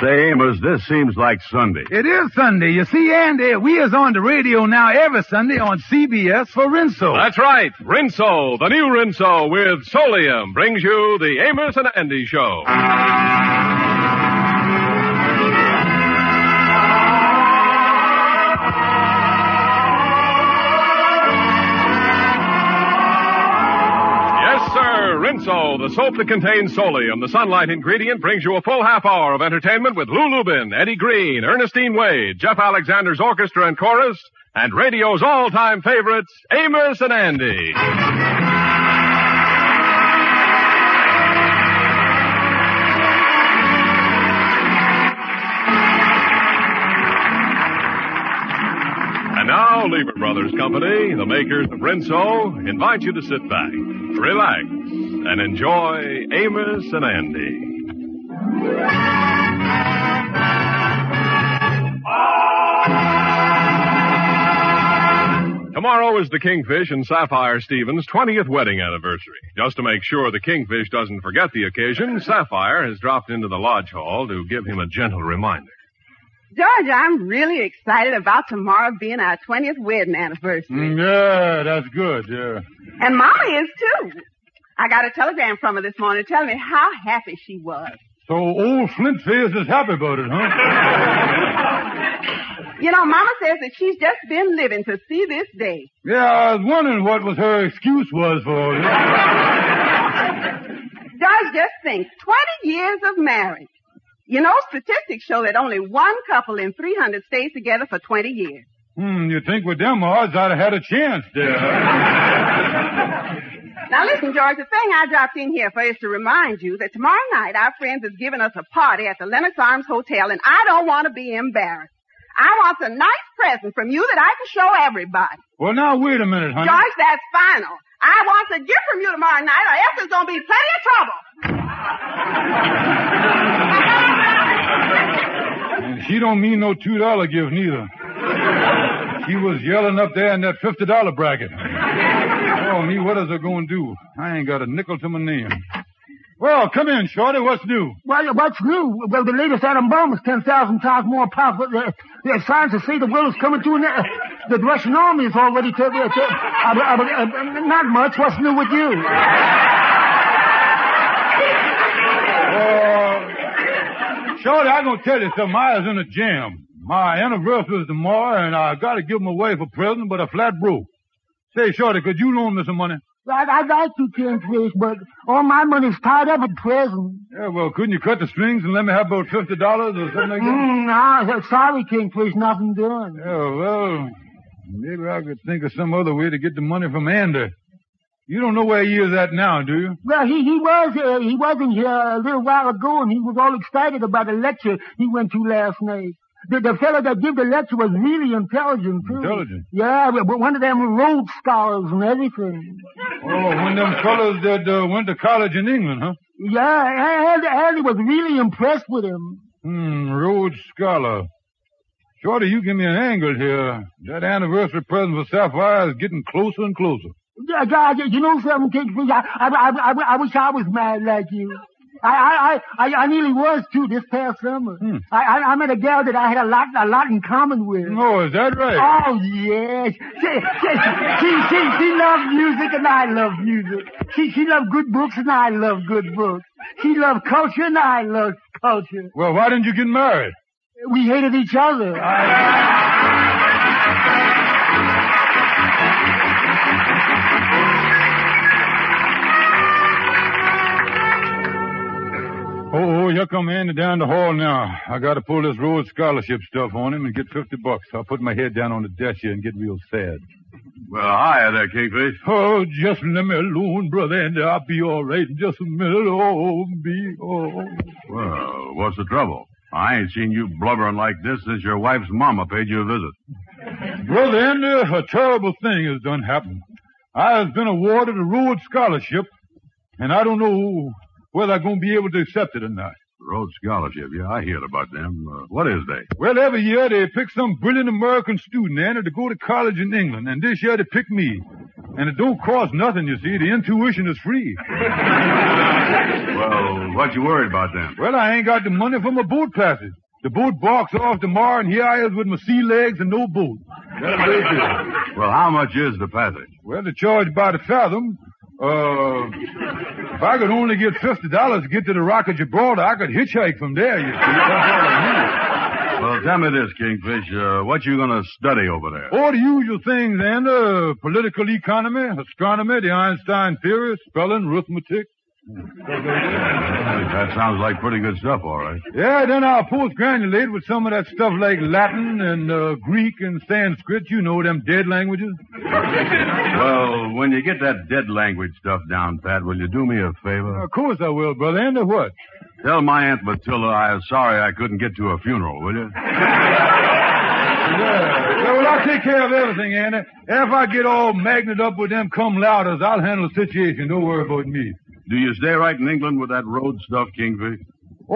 Say, Amos, this seems like Sunday. It is Sunday. You see, Andy, uh, we is on the radio now every Sunday on CBS for Rinso. That's right. Rinso, the new Rinso with Solium brings you the Amos and Andy Show. Rinso, the soap that contains Solium, the sunlight ingredient, brings you a full half hour of entertainment with Lou Lubin, Eddie Green, Ernestine Wade, Jeff Alexander's orchestra and chorus, and radio's all-time favorites, Amos and Andy. Now, Lever Brothers Company, the makers of Rinso, invite you to sit back, relax, and enjoy Amos and Andy. Tomorrow is the Kingfish and Sapphire Stevens' 20th wedding anniversary. Just to make sure the Kingfish doesn't forget the occasion, Sapphire has dropped into the lodge hall to give him a gentle reminder. George, I'm really excited about tomorrow being our 20th wedding anniversary. Mm, yeah, that's good, yeah. And Mama is too. I got a telegram from her this morning telling me how happy she was. So old Flint is happy about it, huh? You know, Mama says that she's just been living to see this day. yeah, I was wondering what was her excuse was for it. George, just think, 20 years of marriage. You know, statistics show that only one couple in 300 stays together for 20 years. Hmm, you think with them odds I'd have had a chance there. Now listen, George, the thing I dropped in here for is to remind you that tomorrow night our friends is giving us a party at the Lennox Arms Hotel and I don't want to be embarrassed. I want a nice present from you that I can show everybody. well, now wait a minute, honey. George, that's final. I want a gift from you tomorrow night or else there's gonna be plenty of trouble. And she don't mean no two dollar gift neither. She was yelling up there in that fifty dollar bracket. Oh me, what is her gonna do? I ain't got a nickel to my name. Well, come in, Shorty. What's new? Well, what's new? Well, the latest atom bomb is 10,000 times more powerful. There are signs say the world is coming to an end. The Russian army is already to, to, to uh, uh, uh, not much. What's new with you? Uh, Shorty, I'm gonna tell you something. I was in a jam. My anniversary is tomorrow, and I gotta give my wife a present, but a flat broke. Say, Shorty, could you loan me some money? I, I'd like to, Kingfish, but all my money's tied up at present. Yeah, well, couldn't you cut the strings and let me have about fifty dollars or something like that? Mm, nah, sorry, Kingfish, nothing doing. Yeah, well, maybe I could think of some other way to get the money from Andy. You don't know where he is at now, do you? Well, he, he was, uh, he wasn't here a little while ago, and he was all excited about a lecture he went to last night. The, the fellow that gave the lecture was really intelligent, too. Intelligent? Yeah, but one of them Rhodes scholars and everything. Oh, one of them fellows that uh, went to college in England, huh? Yeah, Andy, Andy was really impressed with him. Hmm, Rhodes Scholar. Shorty, you give me an angle here. That anniversary present for Sapphire is getting closer and closer. You know something? I, I, I, I, I wish I was mad like you. I, I, I, I nearly was too this past summer. Hmm. I, I, I met a gal that I had a lot, a lot in common with. Oh, is that right? Oh yes, she, she, she, she, she loved music and I love music. She, she loved good books and I love good books. She loved culture and I love culture. Well, why didn't you get married? We hated each other. Oh, oh, here come Andy down the hall now. I gotta pull this Rhodes scholarship stuff on him and get fifty bucks. I'll put my head down on the desk here and get real sad. Well, hi there, Kingfish. Oh, just let me alone, brother Andy. I'll be all right in just a minute. Oh, be, oh. Well, what's the trouble? I ain't seen you blubbering like this since your wife's mama paid you a visit. Brother Andy, a terrible thing has done happened. I has been awarded a Rhodes scholarship, and I don't know whether I'm going to be able to accept it or not. Rhodes Scholarship, yeah, I heard about them. Uh, what is they? Well, every year they pick some brilliant American student, Andy, to go to college in England, and this year they picked me. And it don't cost nothing, you see. The intuition is free. Well, what you worried about then? Well, I ain't got the money for my boat passage. The boat balks off tomorrow, and here I is with my sea legs and no boat. That's. Well, how much is the passage? Well, the charge by the fathom, uh, if I could only get fifty dollars to get to the Rock of Gibraltar, I could hitchhike from there, you see. That's all I Well, tell me this, Kingfish. Uh, what you gonna study over there? need. All the usual things, and uh, political economy, astronomy, the Einstein theory, spelling, arithmetic. That sounds like pretty good stuff, all right. Yeah, then I'll post-granulate with some of that stuff like Latin and uh, Greek and Sanskrit, you know, them dead languages. Well, when you get that dead language stuff down, Pat, will you do me a favor? Of course I will, brother. And what? Tell my Aunt Matilda I am sorry I couldn't get to her funeral, will you? Yeah. yeah, well, I'll take care of everything, Andy. If I get all magnet up with them come louders, I'll handle the situation. Don't worry about me. Do you stay right in England with that road stuff, Kingfish?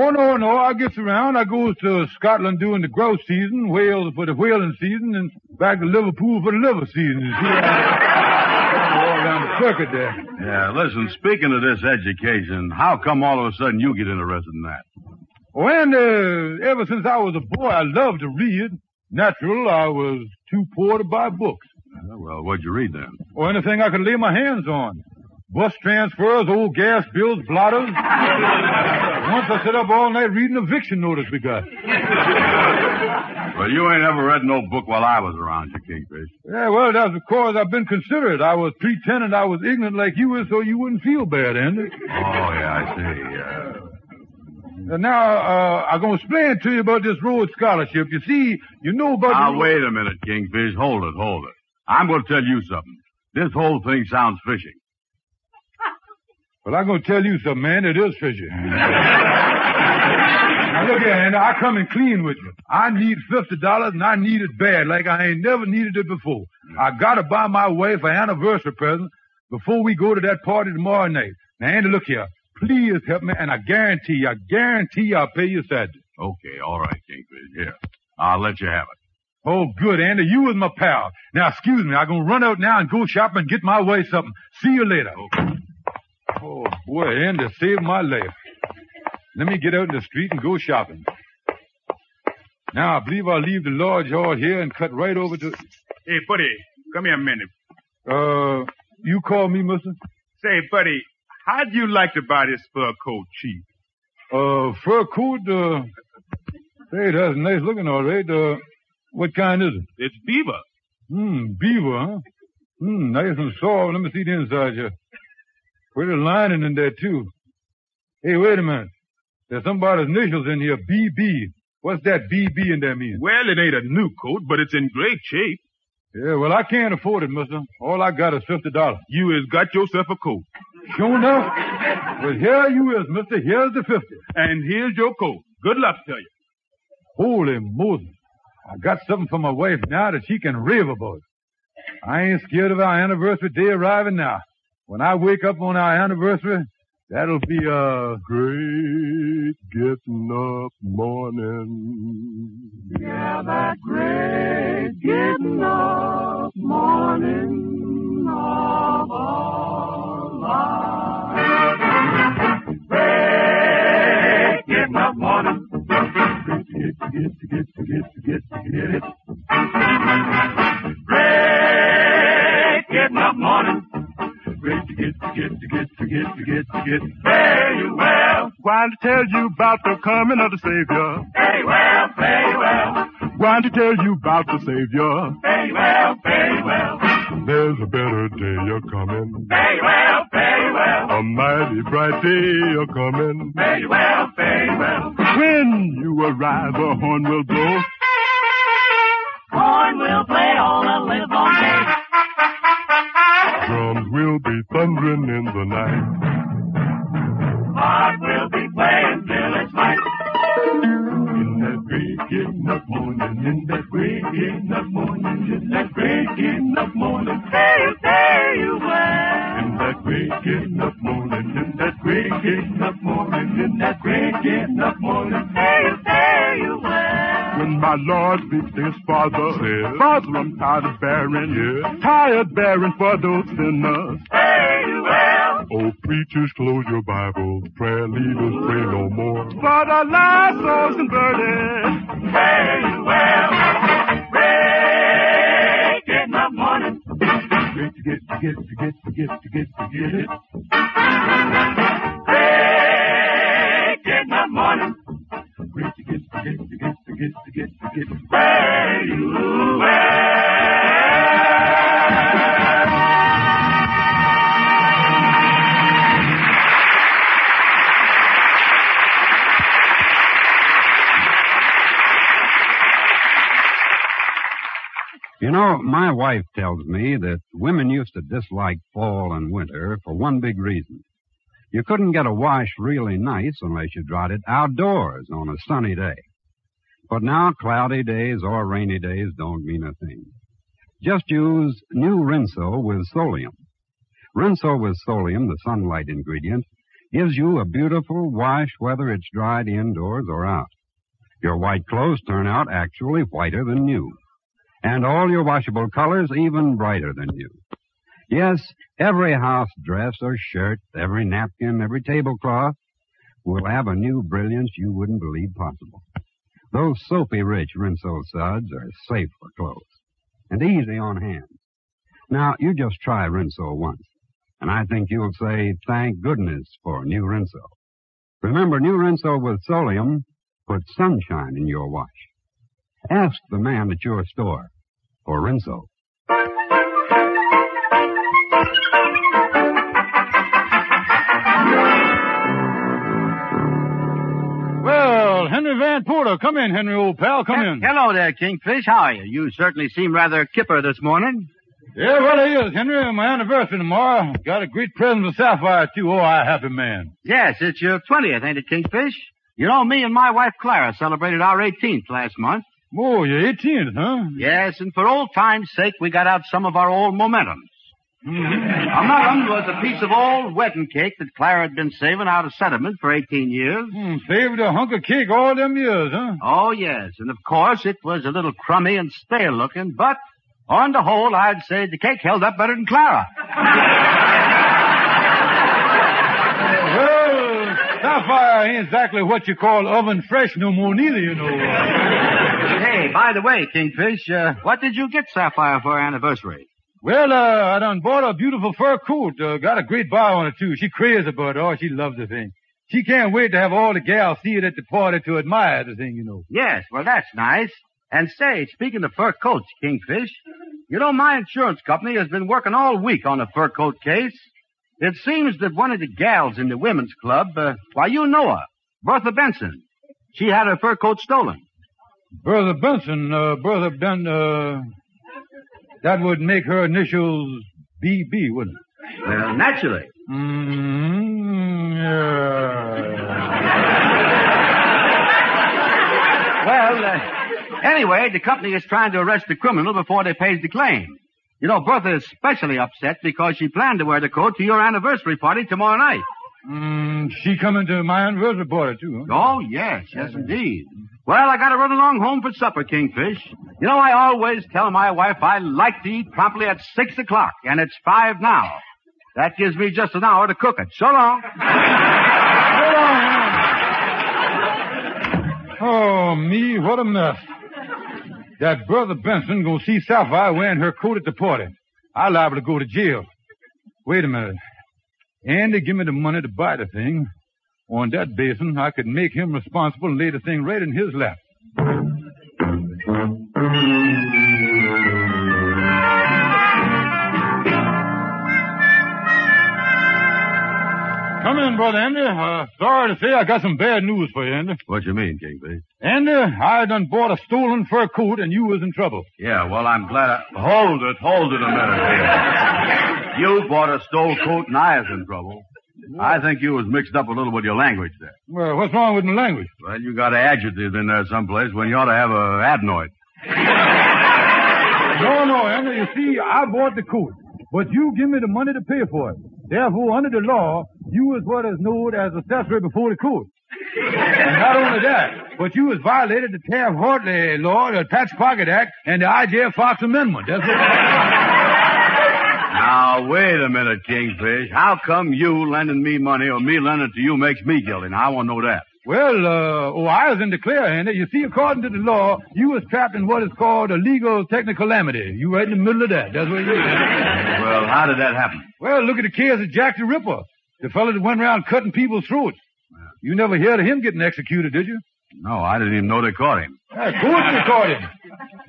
Oh, no, no. I gets around. I goes to Scotland during the grouse season, Wales for the whaling season, and back to Liverpool for the liver season. You see? All around the circuit there. Yeah, listen, speaking of this education, how come all of a sudden you get interested in that? Oh, and uh, ever since I was a boy, I loved to read. Natural, I was too poor to buy books. Uh, well, what'd you read then? Or anything I could lay my hands on. Bus transfers, old gas bills, blotters. Once I sit up all night reading eviction notice we got. Well, you ain't ever read no book while I was around, you Kingfish. Yeah, well, that's because I've been considerate. I was pretending I was ignorant like you were so you wouldn't feel bad, Andy. Oh, yeah, I see. Uh, now, uh, I'm going to explain to you about this Rhodes Scholarship. You see, you know about now, the... wait a minute, Kingfish. Hold it, hold it. I'm going to tell you something. This whole thing sounds fishy. Well, I'm going to tell you something, man. It is fishy. now, look here, Andy. I come in clean with you. I need $50 and I need it bad, like I ain't never needed it before. I got to buy my wife an anniversary present before we go to that party tomorrow night. Now, Andy, look here. Please help me, and I guarantee you, I guarantee you I'll pay you Saturday. Okay, all right, Kingfish. Here. I'll let you have it. Oh, good, Andy. You was my pal. Now, excuse me. I'm going to run out now and go shopping and get my wife something. See you later. Okay. Oh, boy, to save my life. Let me get out in the street and go shopping. Now, I believe I'll leave the large hall here and cut right over to... Hey, buddy, come here a minute. Uh, you call me, mister? Say, buddy, how'd you like to buy this fur coat cheap? Uh, fur coat, uh... Hey, that's nice looking, all right. Uh, what kind is it? It's beaver. Hmm, beaver, huh? Hmm, nice and soft. Let me see the inside here. Pretty lining in there, too. Hey, wait a minute. There's somebody's initials in here, BB. What's that BB in there mean? Well, it ain't a new coat, but it's in great shape. Yeah, well, I can't afford it, mister. All I got is $50. You has got yourself a coat. Sure enough. Well, here you is, mister. Here's the 50. And here's your coat. Good luck to you. Holy Moses. I got something for my wife now that she can rave about. I ain't scared of our anniversary day arriving now. When I wake up on our anniversary, that'll be a great getting up morning. Yeah, that great getting up morning of our lives. Great getting up morning. Get, get, get, get, get, get it. Great getting up morning. Get, to get, to get, to get, to get, to get. Very well. Going to tell you about the coming of the Savior. Very well, very well. Going to tell you about the Savior. Very well, very well. There's a better day a coming. Very well, very well. A mighty bright day a coming. Very well, very well. When you arrive, a horn will blow. Horn will play all the live long thundering in the night. Heart will be playing till it's light. In that great getting up morning, in that great getting up morning, in that great getting up morning. Hey, say you well. In that great getting up morning, in that great getting up morning, in that great getting up morning. Hey, say you well. When my Lord to his father. Says? I'm tired of bearing. Yeah. Tired bearing for those sinners. Hey, well. Oh, preachers, close your Bibles. Prayer leaders, pray no more. For the lost souls converted. Hey, well. Break in the morning. Get to get to get to get to get to get to get it. Hey, you. You know, my wife tells me that women used to dislike fall and winter for one big reason. You couldn't get a wash really nice unless you dried it outdoors on a sunny day. But now cloudy days or rainy days don't mean a thing. Just use new Rinso with Solium. Rinso with Solium, the sunlight ingredient, gives you a beautiful wash whether it's dried indoors or out. Your white clothes turn out actually whiter than new and all your washable colors even brighter than new. Yes, every house dress or shirt, every napkin, every tablecloth will have a new brilliance you wouldn't believe possible. Those soapy rich Rinso suds are safe for clothes and easy on hands. Now, you just try Rinso once, and I think you'll say, thank goodness for new Rinso. Remember, new Rinso with Solium puts sunshine in your wash. Ask the man at your store for Rinso. Porter, come in, Henry, old pal, come in. Hello there, Kingfish. How are you? You certainly seem rather kipper this morning. Yeah, well, it is, Henry. My anniversary tomorrow. Got a great present for Sapphire, too. Oh, I happy man. Yes, it's your 20th, ain't it, Kingfish? You know, me and my wife Clara celebrated our 18th last month. Oh, you're 18th, huh? Yes, and for old time's sake, we got out some of our old momentums. Among them was a piece of old wedding cake that Clara had been saving out of sentiment for 18 years. Hmm, saved a hunk of cake all them years, huh? Oh, yes, and of course it was a little crummy and stale looking, but on the whole, I'd say the cake held up better than Clara. Well, Sapphire ain't exactly what you call oven fresh no more neither, you know. Hey, by the way, Kingfish, uh, what did you get Sapphire for her anniversary? Well, uh, I done bought a beautiful fur coat. Uh, got a great buy on it, too. She crazy about it. Oh, she loves the thing. She can't wait to have all the gals see it at the party to admire the thing, you know. Yes, well, that's nice. And say, speaking of fur coats, Kingfish, you know, my insurance company has been working all week on a fur coat case. It seems that one of the gals in the women's club, uh, why, you know her, Bertha Benson. She had her fur coat stolen. Bertha Benson, uh, Bertha Ben, uh, that would make her initials BB, wouldn't it? Well, naturally. Mm, Well, uh, anyway, the company is trying to arrest the criminal before they pays the claim. You know, Bertha is especially upset because she planned to wear the coat to your anniversary party tomorrow night. Mm, she coming to my anniversary party, too, huh? Oh, yes, yes, indeed. Well, I gotta run along home for supper, Kingfish. You know, I always tell my wife I like to eat promptly at six o'clock, and it's five now. That gives me just an hour to cook it. So long. Oh, me, what a mess. That brother Benson gonna see Sapphire wearing her coat at the party. I liable to go to jail. Wait a minute. Andy, give me the money to buy the thing. On that basis, I could make him responsible and lay the thing right in his lap. Come in, brother Andy. Uh, sorry to say I got some bad news for you, Andy. What you mean, Kingfish? Andy, I done bought a stolen fur coat and you was in trouble. Yeah, well, I'm glad I... Hold it, hold it a minute here. You bought a stole coat and I was in trouble. I think you was mixed up a little with your language there. Well, what's wrong with my language? Well, you got an adjective in there someplace when you ought to have a adenoid. No, no, Andy, you see, I bought the coat, but you give me the money to pay for it. Therefore, under the law, you is what is known as accessory before the court. And not only that, but you was violated the Taft-Hartley law, the Tax Pocket Act, and the I.J. Fox Amendment. That's what... Now, wait a minute, Kingfish. How come you lending me money or me lending it to you makes me guilty? Now, I want to know that. Well, uh, oh, I was in the clear, Andy. You see, according to the law, you was trapped in what is called a legal technical calamity. You right in the middle of that. That's what you Well, how did that happen? Well, look at the case of Jack the Ripper, the fellow that went around cutting people's throats. You never heard of him getting executed, did you? No, I didn't even know they caught him. Yeah, of course they caught him.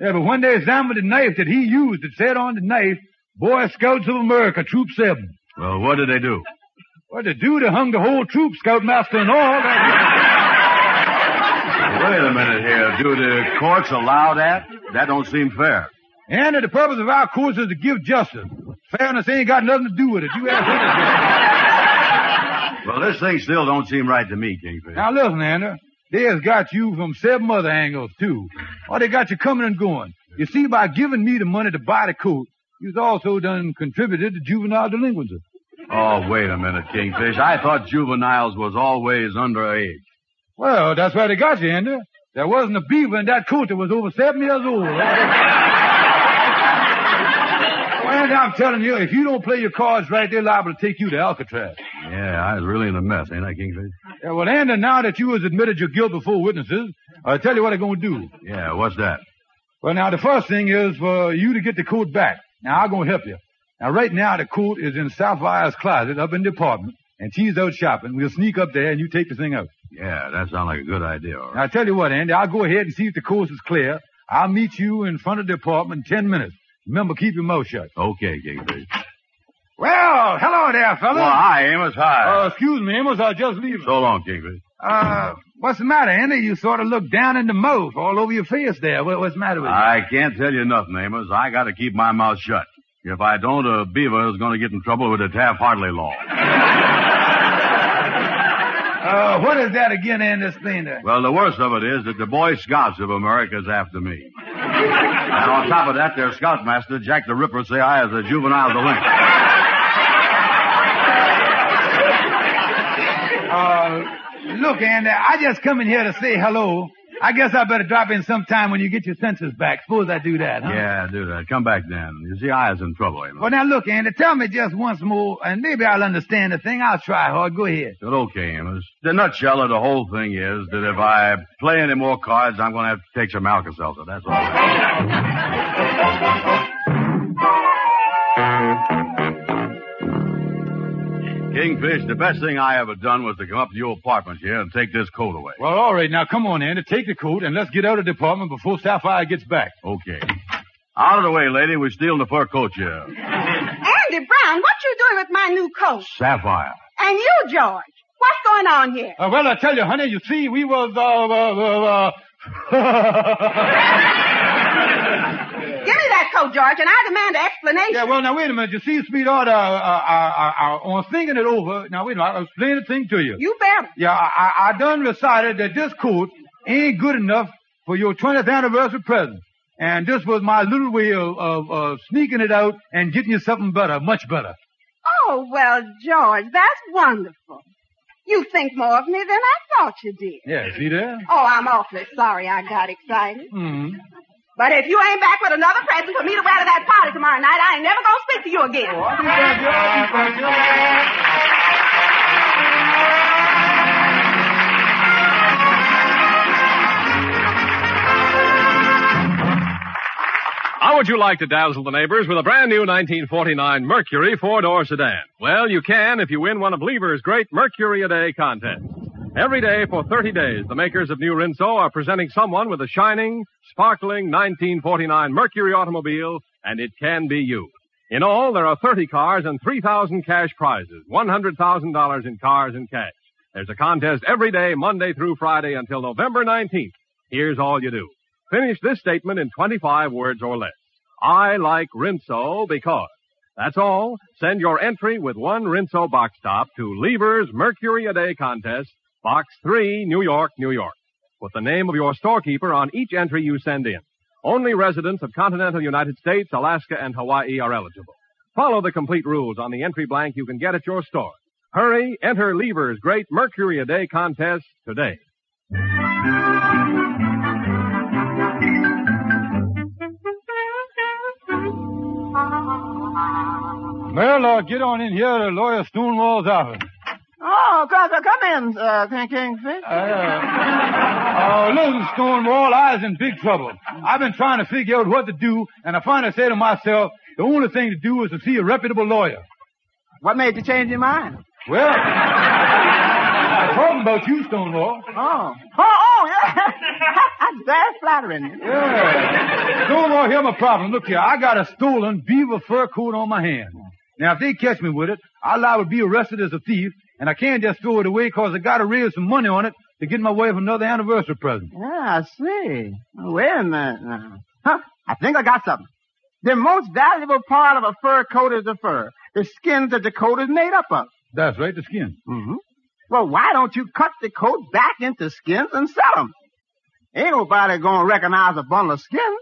Yeah, but when they examined the knife that he used, it said on the knife, Boy Scouts of America, Troop 7. Well, what did they do? Well, the do? that hung the whole troop, Scoutmaster and all. Wait a minute here. Do the courts allow that? That don't seem fair. And the purpose of our courts is to give justice. Fairness ain't got nothing to do with it. You ask Well, this thing still don't seem right to me, Kingfish. Now listen, Anna. They has got you from seven other angles, too. Or they got you coming and going. You see, by giving me the money to buy the coat, you've also done contributed to juvenile delinquency. Oh, wait a minute, Kingfish. I thought juveniles was always underage. Well, that's where they got you, Andy. There wasn't a beaver in that coat that was over seven years old. Andy, I'm telling you, if you don't play your cards right, they're liable to take you to Alcatraz. Yeah, I was really in a mess, ain't I, Kingfish? Yeah, well, Andy, now that you has admitted your guilt before witnesses, I'll tell you what I'm going to do. Yeah, what's that? Well, now, the first thing is for you to get the coat back. Now, I'm going to help you. Now, right now, the coat is in Sapphire's closet up in the apartment, and she's out shopping. We'll sneak up there, and you take the thing out. Yeah, that sounds like a good idea. all right. Now, I tell you what, Andy, I'll go ahead and see if the coast is clear. I'll meet you in front of the apartment in ten minutes. Remember, keep your mouth shut. Okay, Kingfish. Well, hello there, fella. Well, hi, Amos. Hi. Uh, excuse me, Amos. I just leave. so long, Kingfish. Uh, what's the matter, Andy? You sort of look down in the mouth, all over your face there. What, what's the matter with you? I can't tell you nothing, Amos. I got to keep my mouth shut. If I don't, a beaver is going to get in trouble with the Taft-Hartley law. Uh, what is that again, Andy Spender? Well, the worst of it is that the Boy Scouts of America is after me. and on top of that, their scoutmaster, Jack the Ripper, say I is a juvenile delinquent. Uh, look, Andy, I just come in here to say hello. I guess I better drop in sometime when you get your senses back. Suppose I do that, huh? Yeah, do that. Come back then. You see, I is in trouble, Amos. Well, now look, Andy, tell me just once more, and maybe I'll understand the thing. I'll try hard. Go ahead. But okay, Amos. The nutshell of the whole thing is that if I play any more cards, I'm going to have to take some Alka-Seltzer. That's all. Kingfish, the best thing I ever done was to come up to your apartment here and take this coat away. Well, all right. Now, come on, Andy. Take the coat and let's get out of the apartment before Sapphire gets back. Okay. Out of the way, lady. We're stealing the fur coat here. Andy Brown, what you doing with my new coat? Sapphire. And you, George, what's going on here? Uh, well, I tell you, honey, you see, we was, uh, uh, uh, uh... Give me that coat, George, and I demand an explanation. Yeah, well, now, wait a minute. You see, sweetheart, uh, uh, uh, uh, on thinking it over, now, wait a minute, I'll explain the thing to you. You better. Yeah, I, I I done decided that this coat ain't good enough for your 20th anniversary present. And this was my little way of, of, of sneaking it out and getting you something better, much better. Oh, well, George, that's wonderful. You think more of me than I thought you did. Yeah, see there? Oh, I'm awfully sorry I got excited. Hmm. But if you ain't back with another present for me to wear to that party tomorrow night, I ain't never gonna speak to you again. How would you like to dazzle the neighbors with a brand new 1949 Mercury four-door sedan? Well, you can if you win one of Lever's great Mercury a Day contests. Every day for 30 days, the makers of New Rinso are presenting someone with a shining, sparkling 1949 Mercury automobile, and it can be you. In all, there are 30 cars and 3,000 cash prizes, $100,000 in cars and cash. There's a contest every day, Monday through Friday until November 19th. Here's all you do. Finish this statement in 25 words or less. I like Rinso because. That's all. Send your entry with one Rinso box top to Lever's Mercury a Day contest, Box 3, New York, New York. Put the name of your storekeeper on each entry you send in. Only residents of continental United States, Alaska, and Hawaii are eligible. Follow the complete rules on the entry blank you can get at your store. Hurry, enter Lever's great Mercury a Day contest today. Well, uh, get on in here to Lawyer Stonewall's office. Oh, come, in, uh, King Kingfish. Uh, uh, listen, Stonewall, I was in big trouble. I've been trying to figure out what to do, and I finally said to myself, the only thing to do is to see a reputable lawyer. What made you change your mind? Well, I'm talking about you, Stonewall. Oh. Oh, oh, yeah. That's very flattering. Yeah. Stonewall, here's my problem. Look here, I got a stolen beaver fur coat on my hand. Now, if they catch me with it, I'll liable to be arrested as a thief, and I can't just throw it away because I got to raise some money on it to get my wife another anniversary present. Yeah, I see. Wait a minute now. Huh? I think I got something. The most valuable part of a fur coat is the fur. The skins that the coat is made up of. That's right, the skin. Mm-hmm. Well, why don't you cut the coat back into skins and sell them? Ain't nobody gonna recognize a bundle of skins.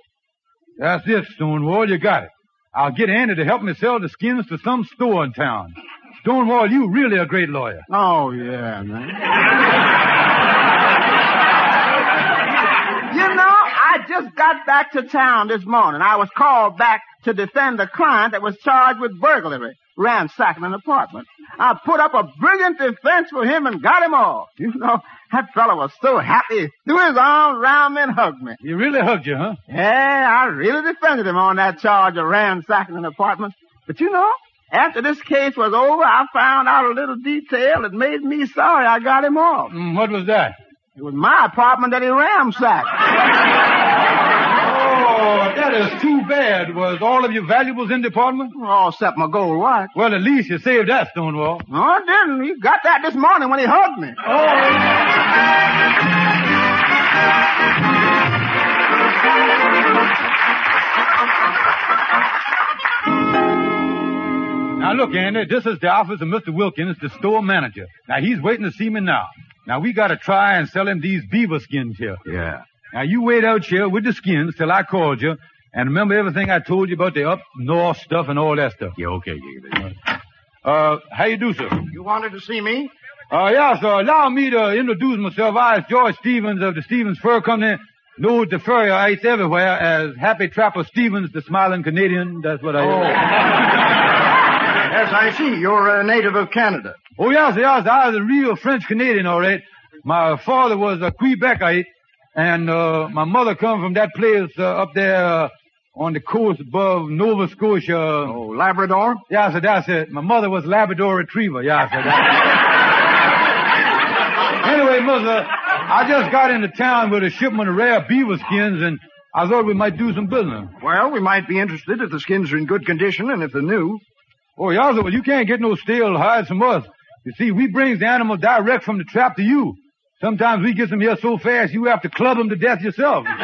That's it, Stonewall. You got it. I'll get Andy to help me sell the skins to some store in town. Stonewall, you really a great lawyer. Oh, yeah, man. you know, I just got back to town this morning. I was called back to defend a client that was charged with burglary, ransacking an apartment. I put up a brilliant defense for him and got him off. You know, that fellow was so happy, threw his arms around me and hugged me. He really hugged you, huh? Yeah, I really defended him on that charge of ransacking an apartment. But you know, after this case was over, I found out a little detail that made me sorry I got him off. Mm, what was that? It was my apartment that he ramsacked. Oh, that is too bad. Was all of your valuables in the apartment? All except my gold watch. Well, at least you saved that, Stonewall. No, I didn't. He got that this morning when he hugged me. Now look, Andy, this is the office of Mr. Wilkins, the store manager. Now he's waiting to see me now. Now we gotta try and sell him these beaver skins here. Yeah. Now you wait out here with the skins till I called you, and remember everything I told you about the up north stuff and all that stuff. Yeah, okay, Giggity. Uh, how you do, sir? You wanted to see me? Uh, yeah, sir. Allow me to introduce myself. I is George Stevens of the Stevens Fur Company. Known to furrierites everywhere as Happy Trapper Stevens, the smiling Canadian. That's what I Yes, I see. You're a native of Canada. Oh, yes, yes. I was a real French Canadian, all right. My father was a Quebecite, and uh, my mother come from that place uh, up there uh, on the coast above Nova Scotia. Oh, Labrador? Yeah, sir, that's it. My mother was Labrador Retriever. Yeah, sir. That... anyway, mother, I just got into town with a shipment of rare beaver skins, and I thought we might do some business. Well, we might be interested if the skins are in good condition and if they're new. Oh, sir. Well, you can't get no stale hides from us. You see, we brings the animal direct from the trap to you. Sometimes we get them here so fast you have to club them to death yourself.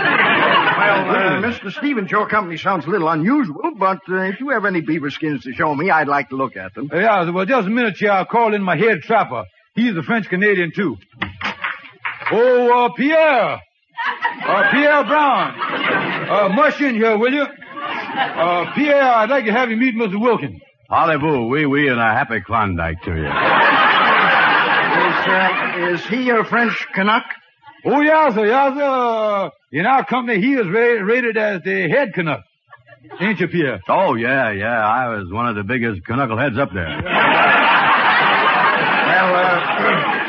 Well, uh, Mr. Stevens, your company sounds a little unusual, but uh, if you have any beaver skins to show me, I'd like to look at them. Yeah, well, just a minute here. I'll call in my head trapper. He's a French Canadian, too. Oh, uh, Pierre. Uh, Pierre Brown. Uh, mush in here, will you? Uh, Pierre, I'd like to have you meet Mr. Wilkins. Hollywood, wee wee, and a happy Klondike to you. Is, uh, is he a French Canuck? Oh, yes, sir, yes, sir. In our company, he is ra- rated as the head Canuck. Ain't you, Pierre? Oh, yeah, yeah. I was one of the biggest knuckle heads up there. Well, uh,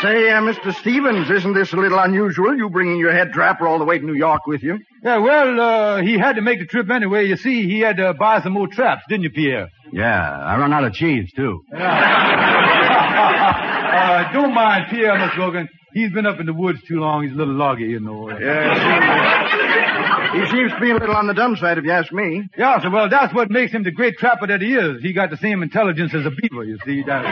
say, uh, Mr. Stevens, isn't this a little unusual, you bringing your head trapper all the way to New York with you? Yeah, well, uh, he had to make the trip anyway. You see, he had to buy some more traps, didn't you, Pierre? Yeah, I run out of cheese, too. uh, don't mind Pierre, Miss Logan. He's been up in the woods too long. He's a little loggy, you know. He seems to be a little on the dumb side, if you ask me. Yeah, so well, that's what makes him the great trapper that he is. He got the same intelligence as a beaver, you see. That...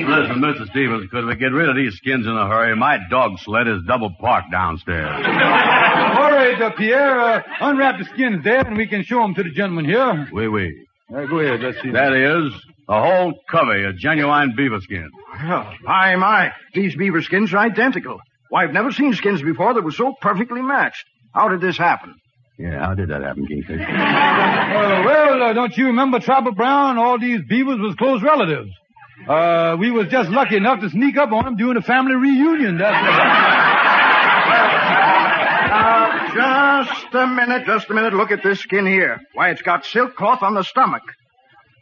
Listen, Mr. Stevens, could we get rid of these skins in a hurry? My dog sled is double parked downstairs. All right, uh, Pierre, uh, unwrap the skins there, and we can show them to the gentleman here. Wee wee. Uh, go ahead, let's see. That is a whole covey of genuine beaver skin. Oh, my, my. These beaver skins are identical. Why, I've never seen skins before that were so perfectly matched. How did this happen? Yeah, how did that happen, Kingfish? Uh, well, uh, don't you remember Trapper Brown? All these beavers was close relatives. Uh, we was just lucky enough to sneak up on him during a family reunion. That's Uh, just a minute, just a minute. Look at this skin here. Why, it's got silk cloth on the stomach.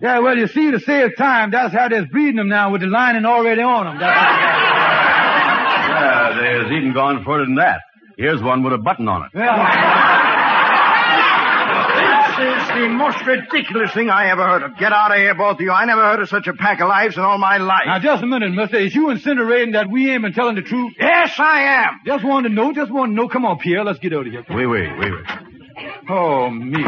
Yeah, well, you see, to save time, that's how they're breeding them now with the lining already on them. Yeah, there's even gone further than that. Here's one with a button on it. This is the most ridiculous thing I ever heard of. Get out of here, both of you. I never heard of such a pack of lives in all my life. Now, just a minute, mister. Is you incinerating that we ain't been telling the truth? Yes, I am. Just wanted to know, just wanted to know. Come on, Pierre, let's get out of here. Wait, wait, wait, wait. Oh, me.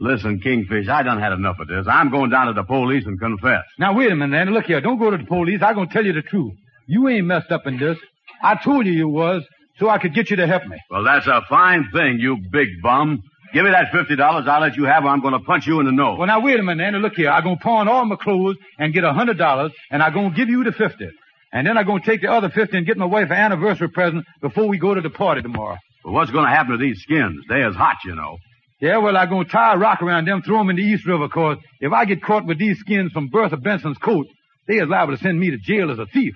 Listen, Kingfish, I done had enough of this. I'm going down to the police and confess. Now, wait a minute, Andy. Look here. Don't go to the police. I'm going to tell you the truth. You ain't messed up in this. I told you you was, so I could get you to help me. Well, that's a fine thing, you big bum. Give me that fifty dollars. I'll let you have it. I'm going to punch you in the nose. Well, now, wait a minute, Andy. Look here. I'm going to pawn all my clothes and get a hundred dollars, and I'm going to give you the fifty. And then I'm going to take the other fifty and get my wife an anniversary present before we go to the party tomorrow. Well, what's going to happen to these skins? They as hot, you know. Yeah, well, I'm going to tie a rock around them, throw them in the East River, cause if I get caught with these skins from Bertha Benson's coat, they is liable to send me to jail as a thief.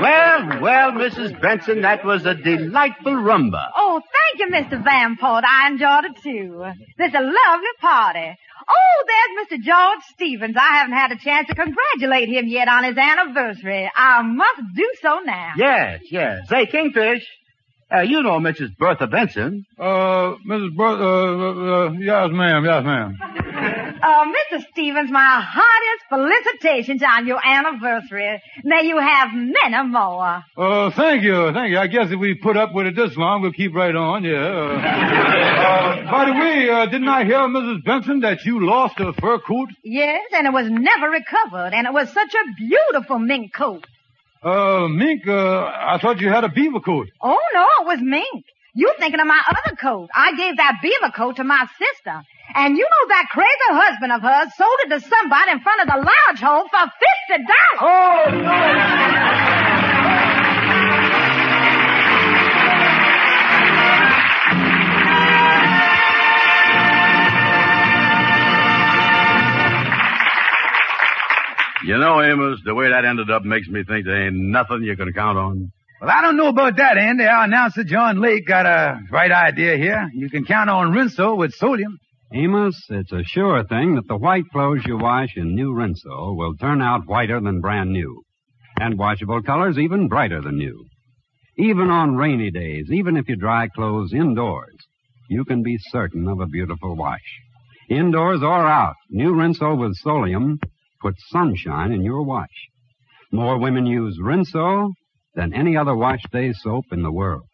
Well, well, Mrs. Benson, that was a delightful rumba. Oh, thank you, Mr. Van Porter. I enjoyed it too. This is a lovely party. Oh, there's Mr. George Stevens. I haven't had a chance to congratulate him yet on his anniversary. I must do so now. Yes, yes. Say, Kingfish, uh, you know Mrs. Bertha Benson. Uh, Mrs. Bur- uh, uh, uh, yes, ma'am, yes, ma'am. Uh, Mr. Stevens, my heartiest felicitations on your anniversary. May you have many more. Uh, thank you, thank you. I guess if we put up with it this long, we'll keep right on, yeah. Uh, uh, by the way, uh, didn't I hear, Mrs. Benson, that you lost a fur coat? Yes, and it was never recovered, and it was such a beautiful mink coat. Uh, mink, uh, I thought you had a beaver coat. Oh, no, it was mink. You thinking of my other coat. I gave that beaver coat to my sister. And you know that crazy husband of hers sold it to somebody in front of the lodge hole for fifty dollars. Oh, no. You know, Amos, the way that ended up makes me think there ain't nothing you can count on. Well, I don't know about that, Andy. Our announcer, John Lake, got a right idea here. You can count on Rinso with Solium. Amos, it's a sure thing that the white clothes you wash in new Rinso will turn out whiter than brand new. And washable colors even brighter than new. Even on rainy days, even if you dry clothes indoors, you can be certain of a beautiful wash. Indoors or out, new Rinso with Solium puts sunshine in your wash. More women use Rinso than any other wash day soap in the world.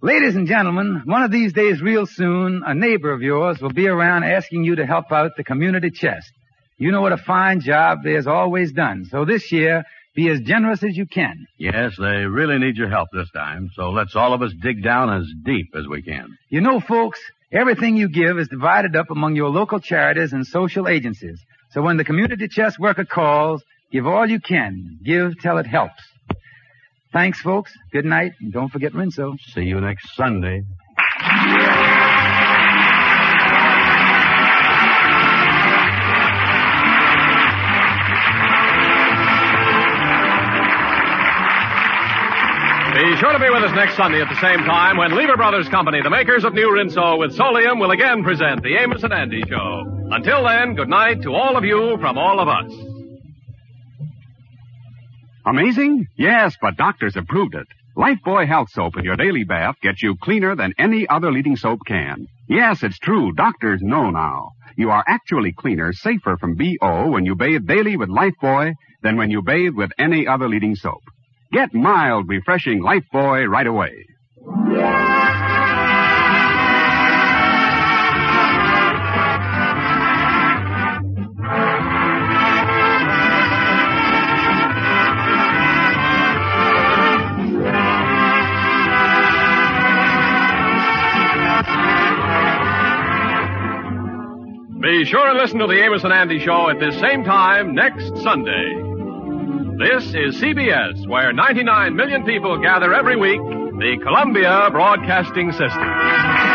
Ladies and gentlemen, one of these days real soon, a neighbor of yours will be around asking you to help out the community chest. You know what a fine job they there's always done. So this year, be as generous as you can. Yes, they really need your help this time, so let's all of us dig down as deep as we can. You know, folks, everything you give is divided up among your local charities and social agencies. So when the community chest worker calls, give all you can. Give till it helps. Thanks, folks. Good night, and don't forget Rinso. See you next Sunday. Sure to be with us next Sunday at the same time when Lever Brothers Company, the makers of New Rinso with Solium, will again present the Amos and Andy Show. Until then, good night to all of you from all of us. Amazing? Yes, but doctors have proved it. Lifebuoy Health Soap in your daily bath gets you cleaner than any other leading soap can. Yes, it's true. Doctors know now. You are actually cleaner, safer from BO when you bathe daily with Lifebuoy than when you bathe with any other leading soap. Get mild, refreshing Lifebuoy right away. Be sure and listen to the Amos and Andy Show at this same time next Sunday. This is CBS, where 99 million people gather every week, the Columbia Broadcasting System.